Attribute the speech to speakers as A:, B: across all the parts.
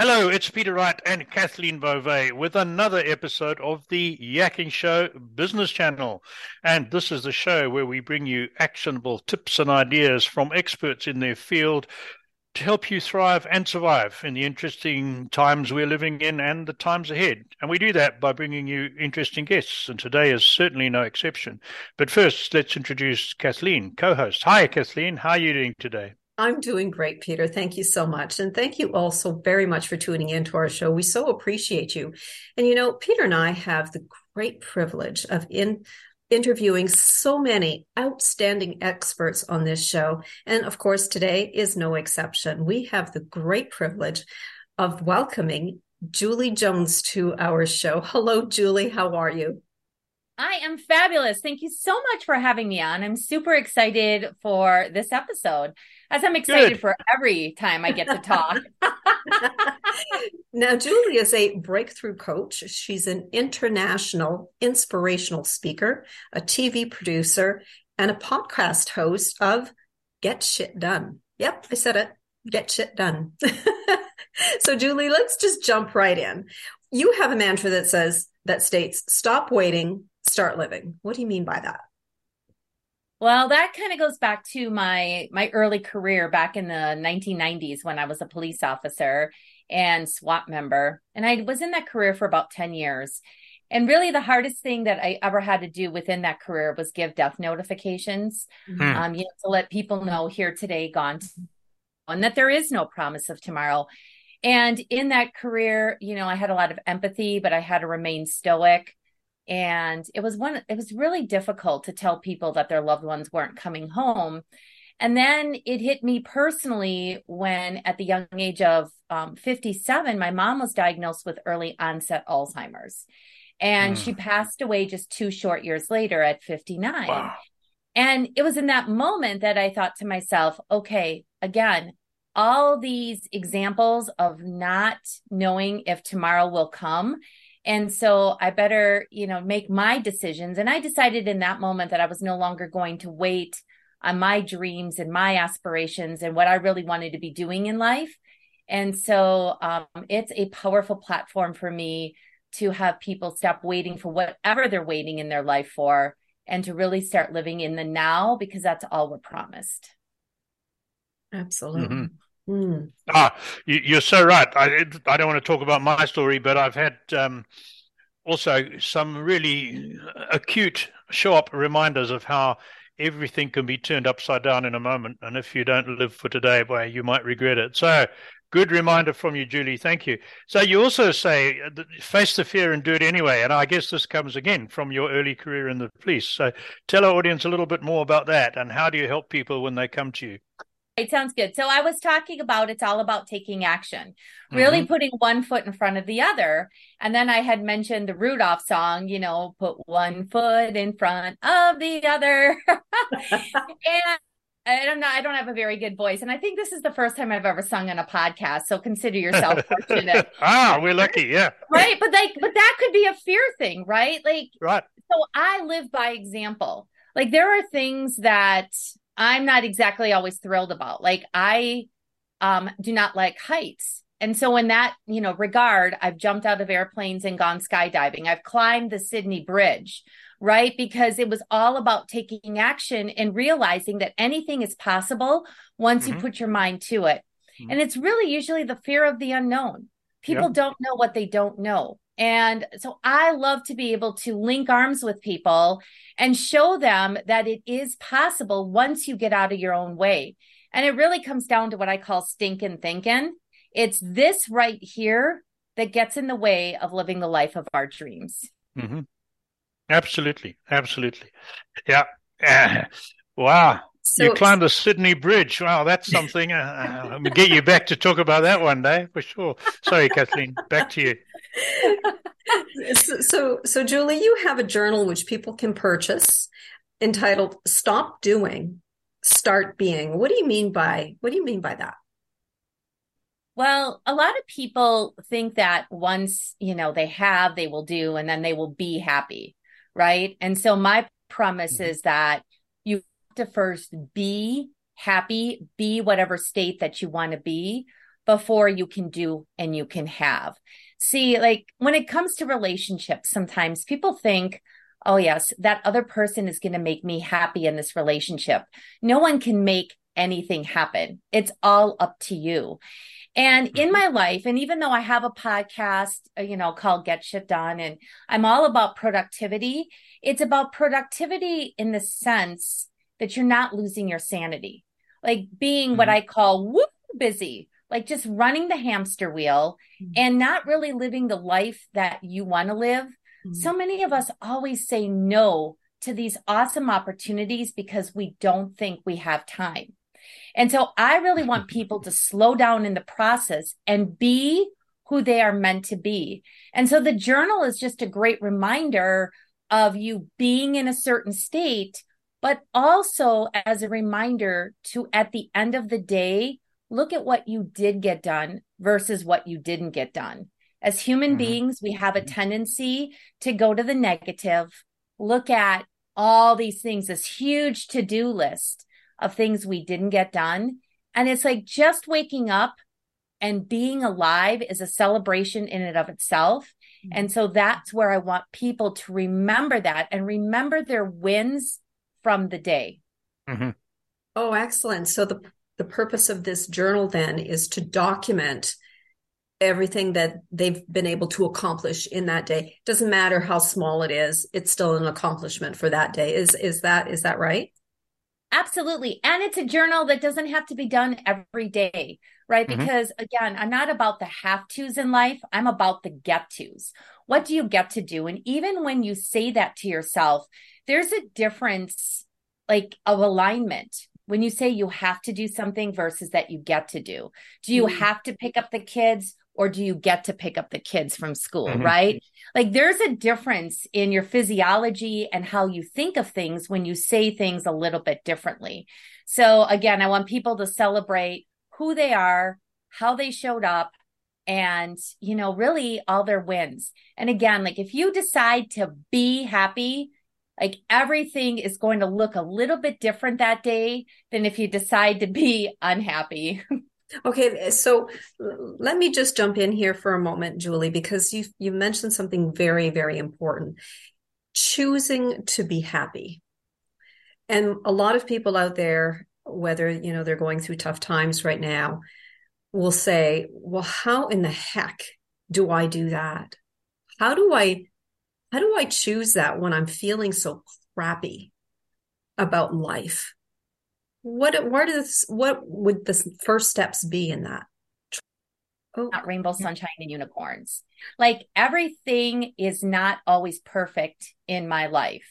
A: Hello, it's Peter Wright and Kathleen Beauvais with another episode of the Yakking Show Business Channel. And this is the show where we bring you actionable tips and ideas from experts in their field to help you thrive and survive in the interesting times we're living in and the times ahead. And we do that by bringing you interesting guests. And today is certainly no exception. But first, let's introduce Kathleen, co host. Hi, Kathleen. How are you doing today?
B: I'm doing great, Peter. Thank you so much. And thank you also very much for tuning into our show. We so appreciate you. And you know, Peter and I have the great privilege of in interviewing so many outstanding experts on this show. And of course, today is no exception. We have the great privilege of welcoming Julie Jones to our show. Hello, Julie. How are you?
C: I am fabulous. Thank you so much for having me on. I'm super excited for this episode, as I'm excited Good. for every time I get to talk.
B: now, Julie is a breakthrough coach. She's an international inspirational speaker, a TV producer, and a podcast host of Get Shit Done. Yep, I said it. Get shit done. so, Julie, let's just jump right in. You have a mantra that says, that states, stop waiting, start living. What do you mean by that?
C: Well, that kind of goes back to my my early career back in the 1990s when I was a police officer and SWAT member. And I was in that career for about 10 years. And really the hardest thing that I ever had to do within that career was give death notifications. Mm-hmm. Um, you know, to let people know here today, gone, and that there is no promise of tomorrow. And in that career, you know, I had a lot of empathy, but I had to remain stoic and it was one it was really difficult to tell people that their loved ones weren't coming home and then it hit me personally when at the young age of um, 57 my mom was diagnosed with early onset alzheimer's and mm. she passed away just two short years later at 59 wow. and it was in that moment that i thought to myself okay again all these examples of not knowing if tomorrow will come and so I better, you know, make my decisions. And I decided in that moment that I was no longer going to wait on my dreams and my aspirations and what I really wanted to be doing in life. And so um, it's a powerful platform for me to have people stop waiting for whatever they're waiting in their life for and to really start living in the now because that's all we're promised.
B: Absolutely. Mm-hmm.
A: Mm. Ah, you, are so right. I, I don't want to talk about my story, but I've had um, also some really acute, sharp reminders of how everything can be turned upside down in a moment. And if you don't live for today, boy, you might regret it. So, good reminder from you, Julie. Thank you. So, you also say face the fear and do it anyway. And I guess this comes again from your early career in the police. So, tell our audience a little bit more about that and how do you help people when they come to you?
C: It sounds good. So I was talking about it's all about taking action, really mm-hmm. putting one foot in front of the other. And then I had mentioned the Rudolph song, you know, put one foot in front of the other. and I don't know, I don't have a very good voice. And I think this is the first time I've ever sung on a podcast. So consider yourself fortunate.
A: ah, we're lucky, yeah.
C: Right. But like, but that could be a fear thing, right? Like,
A: right.
C: So I live by example. Like there are things that I'm not exactly always thrilled about. Like I um, do not like heights. And so in that, you know, regard, I've jumped out of airplanes and gone skydiving. I've climbed the Sydney Bridge, right? Because it was all about taking action and realizing that anything is possible once mm-hmm. you put your mind to it. Mm-hmm. And it's really usually the fear of the unknown. People yep. don't know what they don't know. And so I love to be able to link arms with people and show them that it is possible once you get out of your own way. And it really comes down to what I call stinking thinking. It's this right here that gets in the way of living the life of our dreams.
A: Mm-hmm. Absolutely. Absolutely. Yeah. Wow. So, you climbed the Sydney Bridge. Wow, that's something. Uh, uh, we'll get you back to talk about that one day for sure. Sorry, Kathleen. Back to you.
B: so, so, so, Julie, you have a journal which people can purchase entitled "Stop Doing, Start Being." What do you mean by What do you mean by that?
C: Well, a lot of people think that once you know they have, they will do, and then they will be happy, right? And so my premise mm-hmm. is that to first be happy, be whatever state that you want to be before you can do and you can have. See, like when it comes to relationships, sometimes people think, oh, yes, that other person is going to make me happy in this relationship. No one can make anything happen. It's all up to you. And in mm-hmm. my life, and even though I have a podcast, uh, you know, called Get Shit Done, and I'm all about productivity, it's about productivity in the sense that you're not losing your sanity, like being mm-hmm. what I call whoop busy, like just running the hamster wheel mm-hmm. and not really living the life that you want to live. Mm-hmm. So many of us always say no to these awesome opportunities because we don't think we have time. And so I really want people to slow down in the process and be who they are meant to be. And so the journal is just a great reminder of you being in a certain state, but also as a reminder to, at the end of the day, look at what you did get done versus what you didn't get done. As human mm-hmm. beings, we have a tendency to go to the negative, look at all these things, this huge to do list of things we didn't get done. And it's like just waking up and being alive is a celebration in and of itself. Mm-hmm. And so that's where I want people to remember that and remember their wins from the day.
B: Mm-hmm. Oh, excellent. So the the purpose of this journal then is to document everything that they've been able to accomplish in that day. Doesn't matter how small it is, it's still an accomplishment for that day. Is is that is that right?
C: Absolutely. And it's a journal that doesn't have to be done every day, right? Mm-hmm. Because again, I'm not about the have tos in life. I'm about the get tos. What do you get to do? And even when you say that to yourself, there's a difference like of alignment when you say you have to do something versus that you get to do. Do you mm-hmm. have to pick up the kids or do you get to pick up the kids from school, mm-hmm. right? Like there's a difference in your physiology and how you think of things when you say things a little bit differently. So again, I want people to celebrate who they are, how they showed up, and, you know, really all their wins. And again, like if you decide to be happy, like everything is going to look a little bit different that day than if you decide to be unhappy.
B: Okay, so let me just jump in here for a moment, Julie, because you you mentioned something very very important. Choosing to be happy. And a lot of people out there whether, you know, they're going through tough times right now will say, "Well, how in the heck do I do that? How do I how do I choose that when I'm feeling so crappy about life?" What what is what would the first steps be in that
C: oh. not rainbow sunshine and unicorns like everything is not always perfect in my life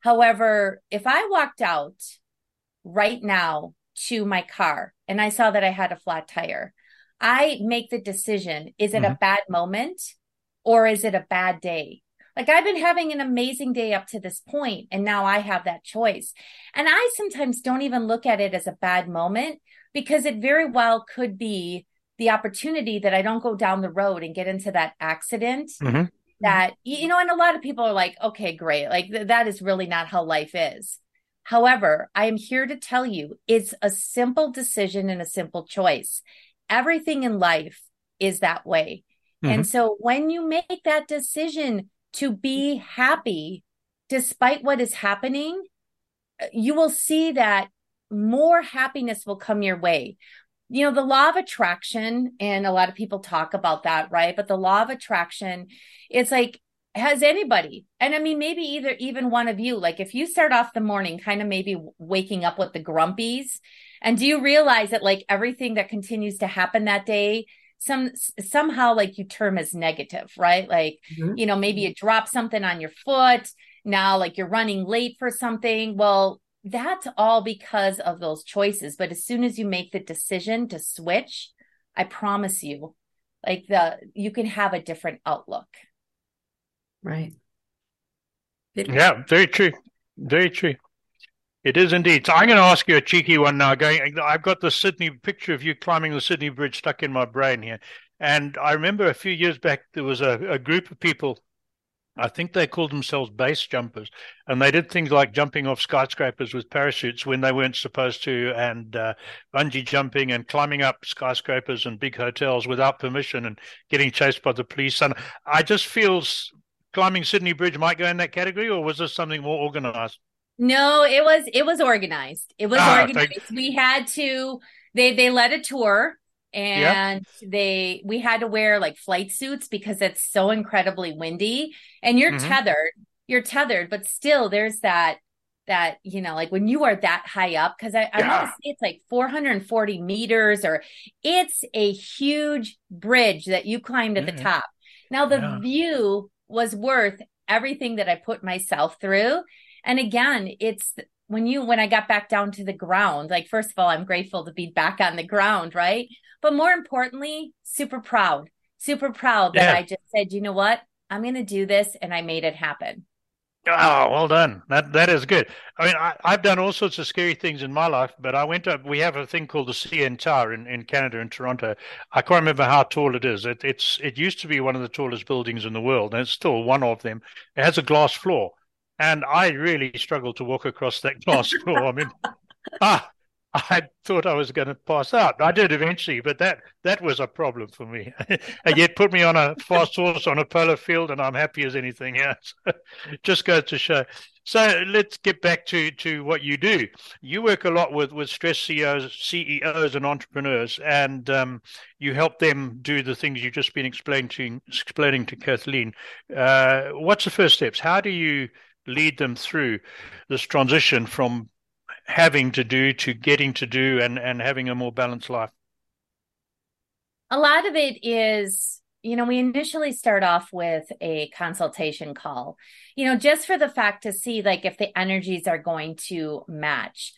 C: however if i walked out right now to my car and i saw that i had a flat tire i make the decision is it mm-hmm. a bad moment or is it a bad day like I've been having an amazing day up to this point, and now I have that choice. And I sometimes don't even look at it as a bad moment because it very well could be the opportunity that I don't go down the road and get into that accident. Mm-hmm. That, you know, and a lot of people are like, okay, great. Like th- that is really not how life is. However, I am here to tell you it's a simple decision and a simple choice. Everything in life is that way. Mm-hmm. And so when you make that decision to be happy despite what is happening, you will see that more happiness will come your way. You know, the law of attraction, and a lot of people talk about that, right? But the law of attraction, it's like, has anybody, and I mean, maybe either even one of you, like if you start off the morning kind of maybe waking up with the grumpies, and do you realize that like everything that continues to happen that day some somehow like you term as negative, right? Like, mm-hmm. you know, maybe you drop something on your foot. Now, like you're running late for something. Well, that's all because of those choices. But as soon as you make the decision to switch, I promise you, like the you can have a different outlook.
B: Right.
A: Yeah, very true. Very true. It is indeed. So I'm going to ask you a cheeky one now. Going, I've got the Sydney picture of you climbing the Sydney Bridge stuck in my brain here, and I remember a few years back there was a, a group of people I think they called themselves base jumpers, and they did things like jumping off skyscrapers with parachutes when they weren't supposed to, and uh, bungee jumping and climbing up skyscrapers and big hotels without permission, and getting chased by the police. And I just feel climbing Sydney Bridge might go in that category, or was this something more organized?
C: No, it was it was organized. It was ah, organized. Thank- we had to they they led a tour and yep. they we had to wear like flight suits because it's so incredibly windy and you're mm-hmm. tethered you're tethered but still there's that that you know like when you are that high up because i, I yeah. want to say it's like 440 meters or it's a huge bridge that you climbed at mm-hmm. the top now the yeah. view was worth everything that i put myself through and again it's when you when i got back down to the ground like first of all i'm grateful to be back on the ground right but more importantly, super proud, super proud that. I just said, you know what? I'm going to do this. And I made it happen.
A: Oh, well done. That that is good. I mean, I, have done all sorts of scary things in my life, but I went up. We have a thing called the CN Tower in, in Canada, in Toronto. I can't remember how tall it is. It, it's it used to be one of the tallest buildings in the world, and it's still one of them. It has a glass floor, and I really struggled to walk across that glass floor. I mean, ah, I thought I was going to pass out. I did eventually, but that that was a problem for me. and yet, put me on a fast horse on a polo field, and I'm happy as anything else. Just goes to show. So let's get back to, to what you do. You work a lot with, with stress CEOs, CEOs and entrepreneurs, and um, you help them do the things you've just been explaining to, explaining to Kathleen. Uh, what's the first steps? How do you lead them through this transition from having to do to getting to do and, and having a more balanced life?
C: A lot of it is, you know, we initially start off with a consultation call, you know, just for the fact to see like if the energies are going to match.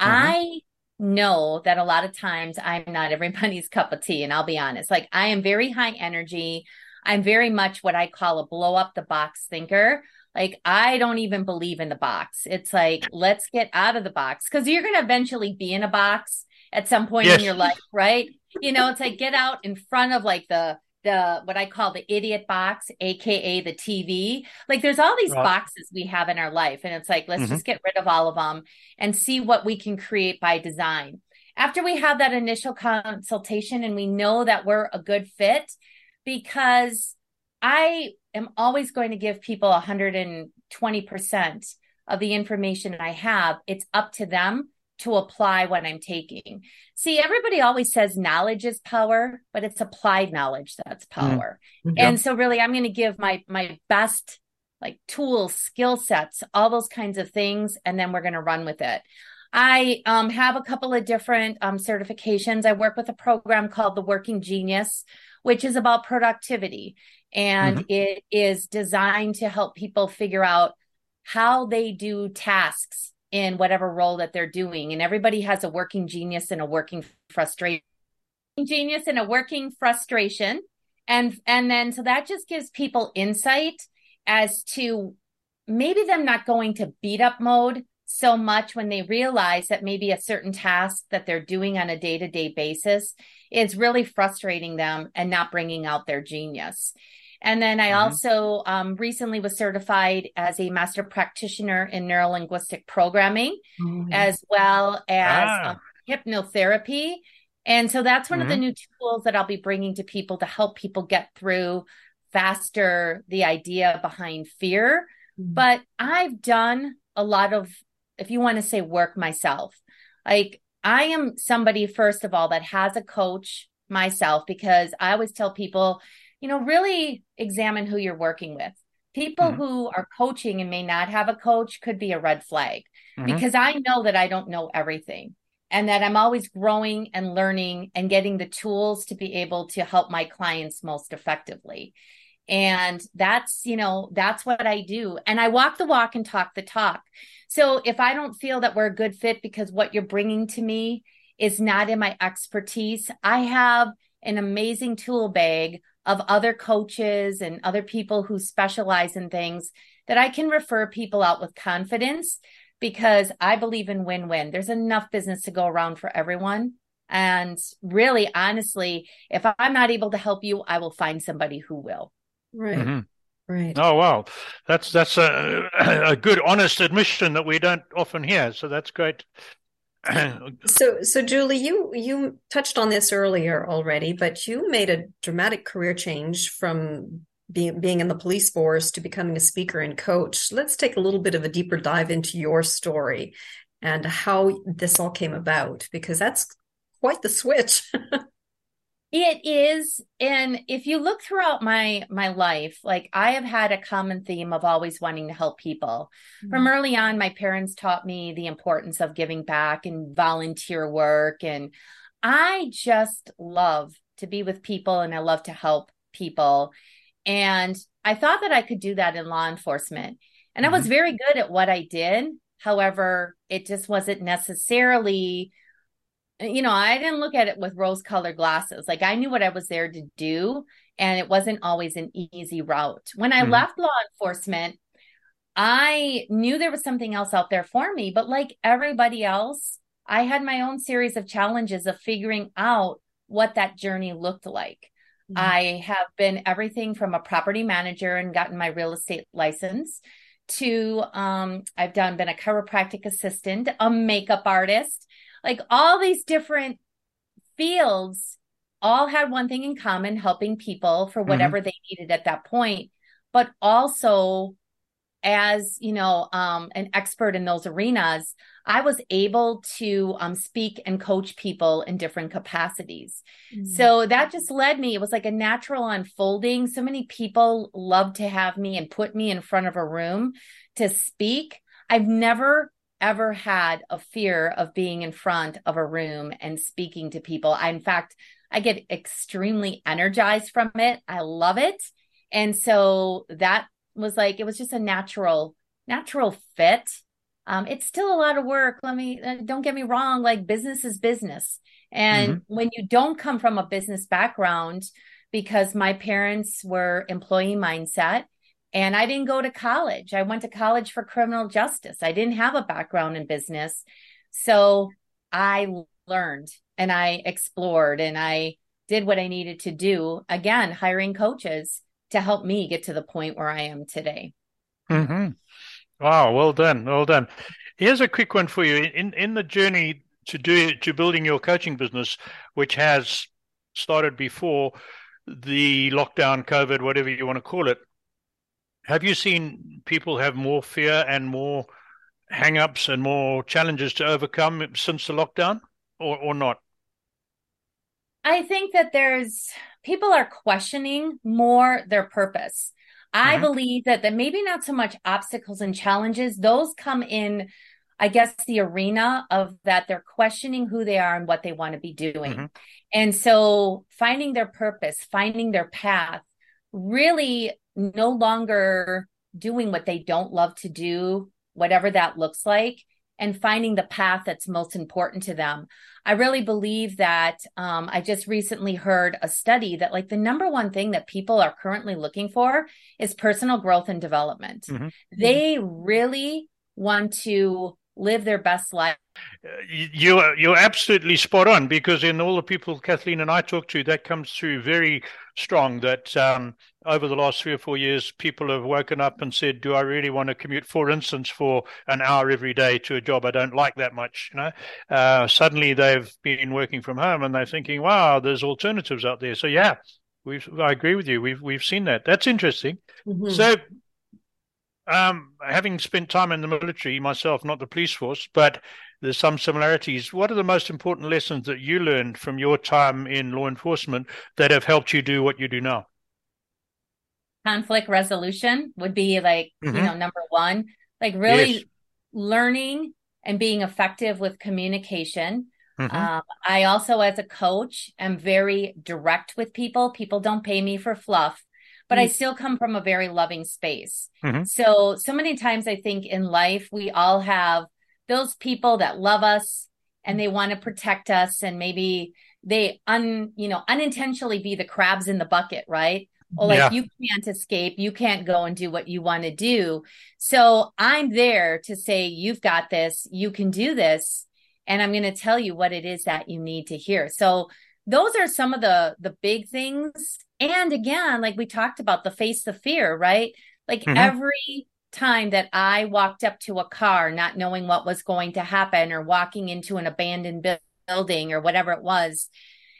C: Mm-hmm. I know that a lot of times I'm not everybody's cup of tea, and I'll be honest. Like I am very high energy. I'm very much what I call a blow up the box thinker. Like, I don't even believe in the box. It's like, let's get out of the box because you're going to eventually be in a box at some point yes. in your life, right? You know, it's like get out in front of like the, the what I call the idiot box, aka the TV. Like there's all these right. boxes we have in our life, and it's like let's mm-hmm. just get rid of all of them and see what we can create by design. After we have that initial consultation and we know that we're a good fit, because I am always going to give people 120% of the information I have. It's up to them to apply what I'm taking. See, everybody always says knowledge is power, but it's applied knowledge that's mm-hmm. power. Mm-hmm. And so really I'm going to give my my best like tools, skill sets, all those kinds of things and then we're going to run with it. I um, have a couple of different um, certifications. I work with a program called the Working Genius, which is about productivity and mm-hmm. it is designed to help people figure out how they do tasks in whatever role that they're doing. And everybody has a working genius and a working frustration. Genius and a working frustration. And and then so that just gives people insight as to maybe them not going to beat up mode so much when they realize that maybe a certain task that they're doing on a day-to-day basis is really frustrating them and not bringing out their genius. And then I mm-hmm. also um, recently was certified as a master practitioner in neurolinguistic programming, mm-hmm. as well as ah. um, hypnotherapy. And so that's one mm-hmm. of the mm-hmm. new tools that I'll be bringing to people to help people get through faster the idea behind fear. Mm-hmm. But I've done a lot of, if you want to say work myself, like I am somebody, first of all, that has a coach myself because I always tell people, you know, really examine who you're working with. People mm-hmm. who are coaching and may not have a coach could be a red flag mm-hmm. because I know that I don't know everything and that I'm always growing and learning and getting the tools to be able to help my clients most effectively. And that's, you know, that's what I do. And I walk the walk and talk the talk. So if I don't feel that we're a good fit because what you're bringing to me is not in my expertise, I have an amazing tool bag of other coaches and other people who specialize in things that I can refer people out with confidence because I believe in win win. There's enough business to go around for everyone. And really, honestly, if I'm not able to help you, I will find somebody who will.
B: Right. Mm-hmm. Right.
A: Oh wow, that's that's a a good honest admission that we don't often hear. So that's great.
B: so so Julie, you you touched on this earlier already, but you made a dramatic career change from being being in the police force to becoming a speaker and coach. Let's take a little bit of a deeper dive into your story and how this all came about because that's quite the switch.
C: It is. And if you look throughout my my life, like I have had a common theme of always wanting to help people. Mm-hmm. From early on, my parents taught me the importance of giving back and volunteer work. And I just love to be with people and I love to help people. And I thought that I could do that in law enforcement. And mm-hmm. I was mm-hmm. very good at what I did. However, it just wasn't necessarily you know, I didn't look at it with rose colored glasses. Like I knew what I was there to do, and it wasn't always an easy route. When I mm-hmm. left law enforcement, I knew there was something else out there for me, but like everybody else, I had my own series of challenges of figuring out what that journey looked like. Mm-hmm. I have been everything from a property manager and gotten my real estate license to um, I've done been a chiropractic assistant, a makeup artist, like all these different fields all had one thing in common helping people for mm-hmm. whatever mm-hmm. they needed at that point but also as you know um, an expert in those arenas i was able to um, speak and coach people in different capacities mm-hmm. so that just led me it was like a natural unfolding so many people love to have me and put me in front of a room to speak i've never ever had a fear of being in front of a room and speaking to people. I, in fact, I get extremely energized from it. I love it. And so that was like, it was just a natural, natural fit. Um, it's still a lot of work. Let me, uh, don't get me wrong. Like business is business. And mm-hmm. when you don't come from a business background, because my parents were employee mindset, and I didn't go to college. I went to college for criminal justice. I didn't have a background in business. So I learned and I explored and I did what I needed to do. Again, hiring coaches to help me get to the point where I am today.
A: Mm-hmm. Wow, well done, well done. Here's a quick one for you. In in the journey to do to building your coaching business, which has started before the lockdown, COVID, whatever you want to call it, have you seen people have more fear and more hang-ups and more challenges to overcome since the lockdown or, or not?
C: I think that there's people are questioning more their purpose. I mm-hmm. believe that that maybe not so much obstacles and challenges, those come in I guess the arena of that they're questioning who they are and what they want to be doing. Mm-hmm. And so finding their purpose, finding their path, really no longer doing what they don't love to do, whatever that looks like, and finding the path that's most important to them. I really believe that um, I just recently heard a study that, like, the number one thing that people are currently looking for is personal growth and development. Mm-hmm. They really want to live their best life.
A: You you're absolutely spot on because in all the people Kathleen and I talk to, that comes through very strong. That um, over the last three or four years, people have woken up and said, "Do I really want to commute, for instance, for an hour every day to a job I don't like that much?" You know, uh, suddenly they've been working from home and they're thinking, "Wow, there's alternatives out there." So yeah, we I agree with you. We've we've seen that. That's interesting. Mm-hmm. So um, having spent time in the military myself, not the police force, but there's some similarities. What are the most important lessons that you learned from your time in law enforcement that have helped you do what you do now?
C: Conflict resolution would be like, mm-hmm. you know, number one, like really yes. learning and being effective with communication. Mm-hmm. Um, I also, as a coach, am very direct with people. People don't pay me for fluff but mm-hmm. I still come from a very loving space. Mm-hmm. So, so many times I think in life, we all have those people that love us and they want to protect us and maybe they un, you know, unintentionally be the crabs in the bucket, right? Or like yeah. you can't escape, you can't go and do what you want to do. So I'm there to say, you've got this, you can do this. And I'm going to tell you what it is that you need to hear. So those are some of the the big things. And again, like we talked about the face the fear, right? Like mm-hmm. every time that I walked up to a car not knowing what was going to happen or walking into an abandoned building or whatever it was,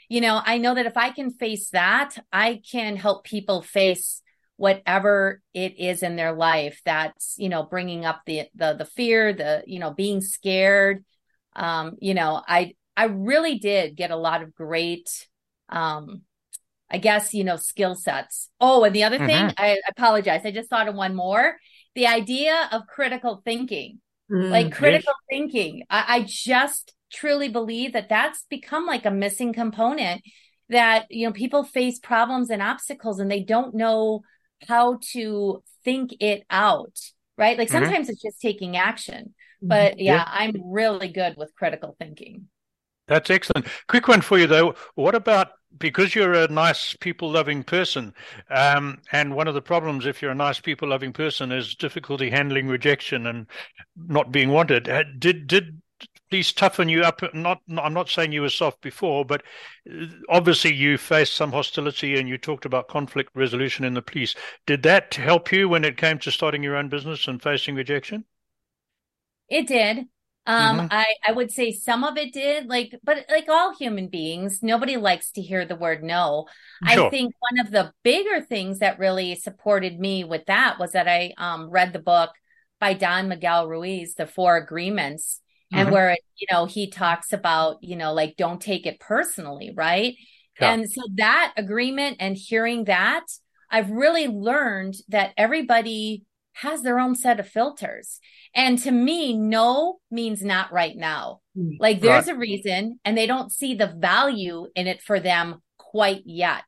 C: you know, I know that if I can face that, I can help people face whatever it is in their life that's, you know, bringing up the the the fear, the, you know, being scared. Um, you know, I I really did get a lot of great um I guess, you know, skill sets. Oh, and the other mm-hmm. thing, I apologize. I just thought of one more. The idea of critical thinking, mm, like critical thinking. I, I just truly believe that that's become like a missing component that, you know, people face problems and obstacles and they don't know how to think it out, right? Like mm-hmm. sometimes mm-hmm. it's just taking action. Mm-hmm. But yeah, yeah, I'm really good with critical thinking.
A: That's excellent. Quick one for you though. What about because you're a nice people loving person, um, and one of the problems if you're a nice people loving person is difficulty handling rejection and not being wanted. Uh, did did police toughen you up? Not, I'm not saying you were soft before, but uh, obviously you faced some hostility and you talked about conflict resolution in the police. Did that help you when it came to starting your own business and facing rejection?
C: It did. Um, mm-hmm. I, I would say some of it did, like, but like all human beings, nobody likes to hear the word no. Sure. I think one of the bigger things that really supported me with that was that I um, read the book by Don Miguel Ruiz, The Four Agreements, mm-hmm. and where, you know, he talks about, you know, like, don't take it personally, right? Yeah. And so that agreement and hearing that, I've really learned that everybody has their own set of filters. And to me, no means not right now. Hmm. Like there's right. a reason and they don't see the value in it for them quite yet.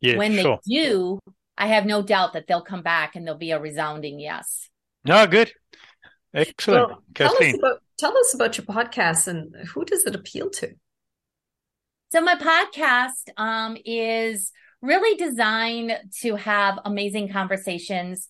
C: Yeah, when they do, I have no doubt that they'll come back and there'll be a resounding yes.
A: No, good. Excellent. Well,
B: tell, us about, tell us about your podcast and who does it appeal to?
C: So my podcast um, is really designed to have amazing conversations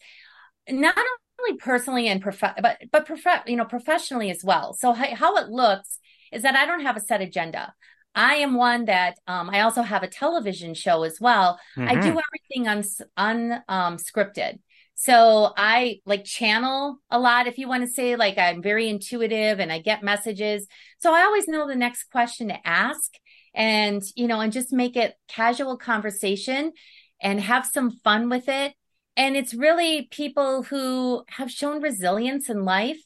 C: not only personally and prof- but but prof- you know professionally as well. So how, how it looks is that I don't have a set agenda. I am one that um, I also have a television show as well. Mm-hmm. I do mm-hmm. everything un, unscripted. Um, so I like channel a lot. If you want to say like I'm very intuitive and I get messages. So I always know the next question to ask and, you know, and just make it casual conversation and have some fun with it and it's really people who have shown resilience in life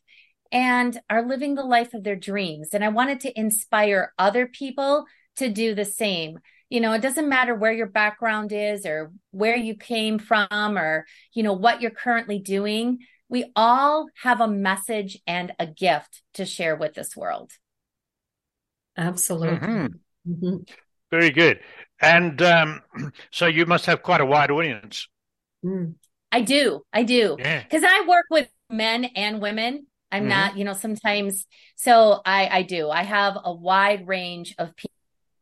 C: and are living the life of their dreams. And I wanted to inspire other people to do the same. You know, it doesn't matter where your background is or where you came from or, you know, what you're currently doing. We all have a message and a gift to share with this world.
B: Absolutely. Mm-hmm.
A: Mm-hmm. Very good. And um, so you must have quite a wide audience.
C: Mm. I do. I do. Because yeah. I work with men and women. I'm mm-hmm. not, you know, sometimes. So I, I do. I have a wide range of people,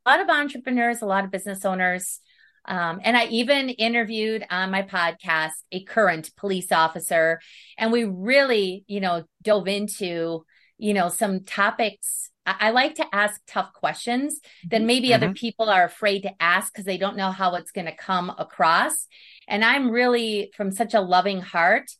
C: a lot of entrepreneurs, a lot of business owners. Um, and I even interviewed on my podcast a current police officer, and we really, you know, dove into, you know, some topics. I, I like to ask tough questions that maybe mm-hmm. other people are afraid to ask because they don't know how it's going to come across. And I'm really from such a loving heart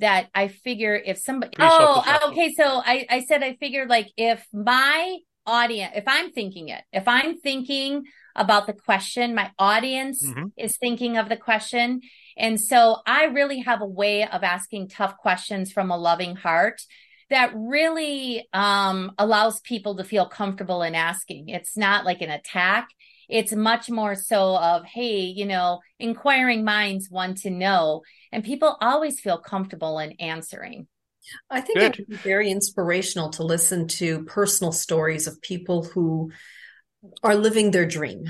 C: that I figure if somebody, oh, okay. So I, I said, I figured like if my audience, if I'm thinking it, if I'm thinking about the question, my audience mm-hmm. is thinking of the question. And so I really have a way of asking tough questions from a loving heart that really um, allows people to feel comfortable in asking. It's not like an attack. It's much more so of, hey, you know, inquiring minds want to know, and people always feel comfortable in answering.
B: I think Good. it would be very inspirational to listen to personal stories of people who are living their dream.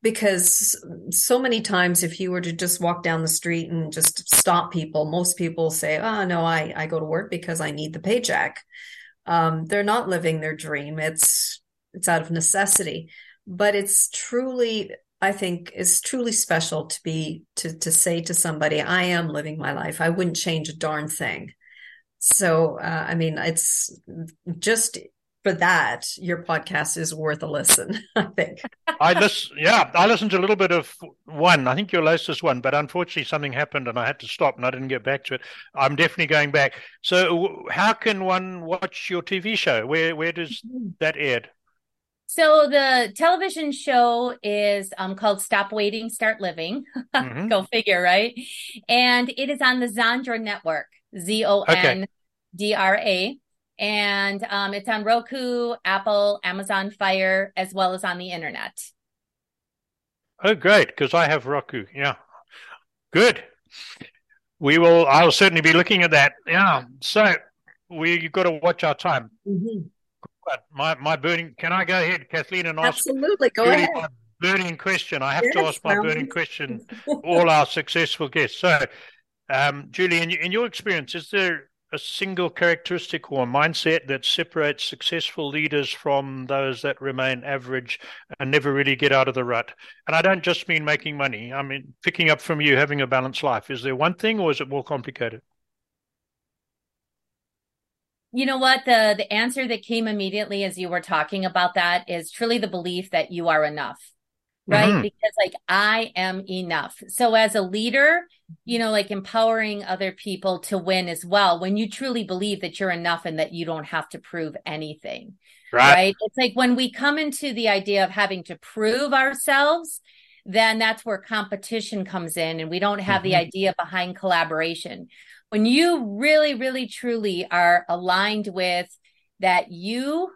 B: Because so many times, if you were to just walk down the street and just stop people, most people say, Oh, no, I, I go to work because I need the paycheck. Um, they're not living their dream. It's, it's out of necessity but it's truly I think is truly special to be to to say to somebody, I am living my life. I wouldn't change a darn thing. So uh, I mean, it's just for that, your podcast is worth a listen. I think.
A: I listen. Yeah, I listened to a little bit of one. I think your latest one, but unfortunately something happened and I had to stop and I didn't get back to it. I'm definitely going back. So, how can one watch your TV show? Where where does mm-hmm. that air?
C: So the television show is um, called Stop Waiting, Start Living. Mm-hmm. Go figure, right? And it is on the Zondra Network, Z O N D R A. And um, it's on Roku, Apple, Amazon Fire, as well as on the internet.
A: Oh, great! Because I have Roku. Yeah, good. We will. I'll certainly be looking at that. Yeah. So we've got to watch our time. Mm-hmm. But my my burning. Can I go ahead, Kathleen, and
B: ask? Absolutely, go ahead.
A: burning question. I have yes, to ask my burning question. all our successful guests. So, um, Julie, in, in your experience, is there a single characteristic or mindset that separates successful leaders from those that remain average and never really get out of the rut? And I don't just mean making money. I mean picking up from you, having a balanced life. Is there one thing, or is it more complicated?
C: You know what? The the answer that came immediately as you were talking about that is truly the belief that you are enough right? Mm-hmm. Because like I am enough. So as a leader, you know, like empowering other people to win as well, when you truly believe that you're enough and that you don't have to prove anything. Right. right? It's like when we come into the idea of having to prove ourselves, then that's where competition comes in and we don't have mm-hmm. the idea behind collaboration. When you really, really, truly are aligned with that you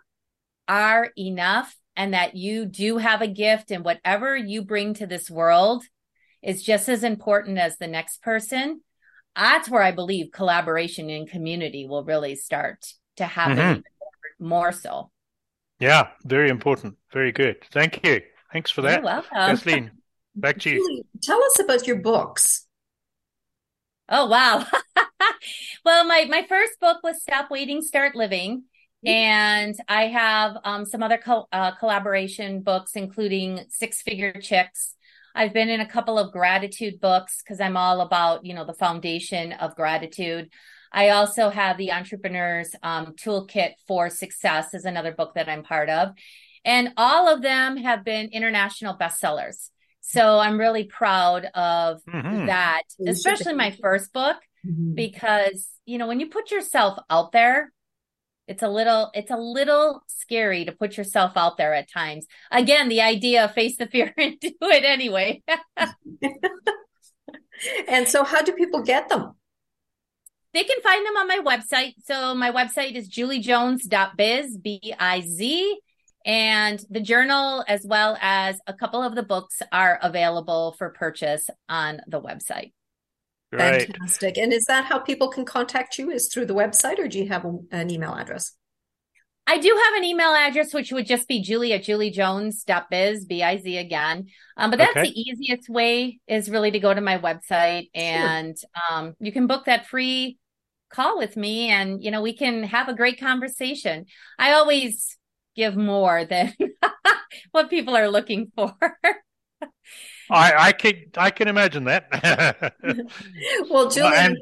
C: are enough and that you do have a gift and whatever you bring to this world is just as important as the next person that's where i believe collaboration and community will really start to happen mm-hmm. more so.
A: Yeah very important. Very good. Thank you. Thanks for that.
C: You're welcome.
A: kathleen back to you.
B: Tell us about your books.
C: Oh wow. Well my my first book was stop waiting start living and I have um, some other co- uh, collaboration books, including Six Figure Chicks. I've been in a couple of gratitude books because I'm all about, you know, the foundation of gratitude. I also have the Entrepreneur's um, Toolkit for Success is another book that I'm part of. And all of them have been international bestsellers. So I'm really proud of mm-hmm. that, especially my first book, mm-hmm. because, you know, when you put yourself out there, it's a little it's a little scary to put yourself out there at times. Again the idea of face the fear and do it anyway.
B: And so how do people get them?
C: They can find them on my website. So my website is juliejones.biz b-i-z and the journal as well as a couple of the books are available for purchase on the website
A: Right.
B: Fantastic. And is that how people can contact you? Is through the website or do you have a, an email address?
C: I do have an email address, which would just be julie at juliejones.biz, B-I-Z again. Um, but that's okay. the easiest way is really to go to my website and sure. um, you can book that free call with me and, you know, we can have a great conversation. I always give more than what people are looking for.
A: I, I can I can imagine that.
B: well, Julie, and,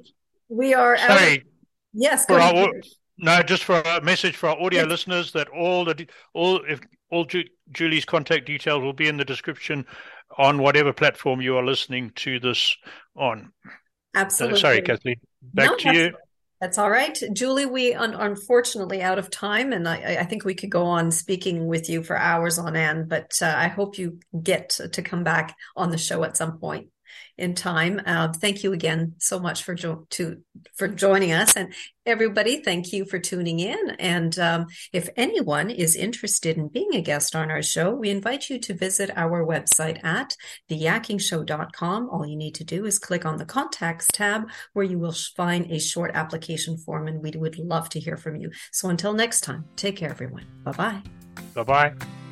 B: we are
A: sorry.
B: Out, yes,
A: for our, no, just for a message for our audio yes. listeners that all the all if all Ju- Julie's contact details will be in the description on whatever platform you are listening to this on.
B: Absolutely.
A: Uh, sorry, Kathleen. Back no, to you.
B: That's all right. Julie, we un- unfortunately out of time, and I, I, think we could go on speaking with you for hours on end, but uh, I hope you get to come back on the show at some point in time. Uh, thank you again so much for jo- to for joining us, and everybody, thank you for tuning in. And um, if anyone is interested in being a guest on our show, we invite you to visit our website at theyakkingshow.com. All you need to do is click on the contacts tab, where you will find a short application form, and we would love to hear from you. So until next time, take care, everyone. Bye bye.
A: Bye bye.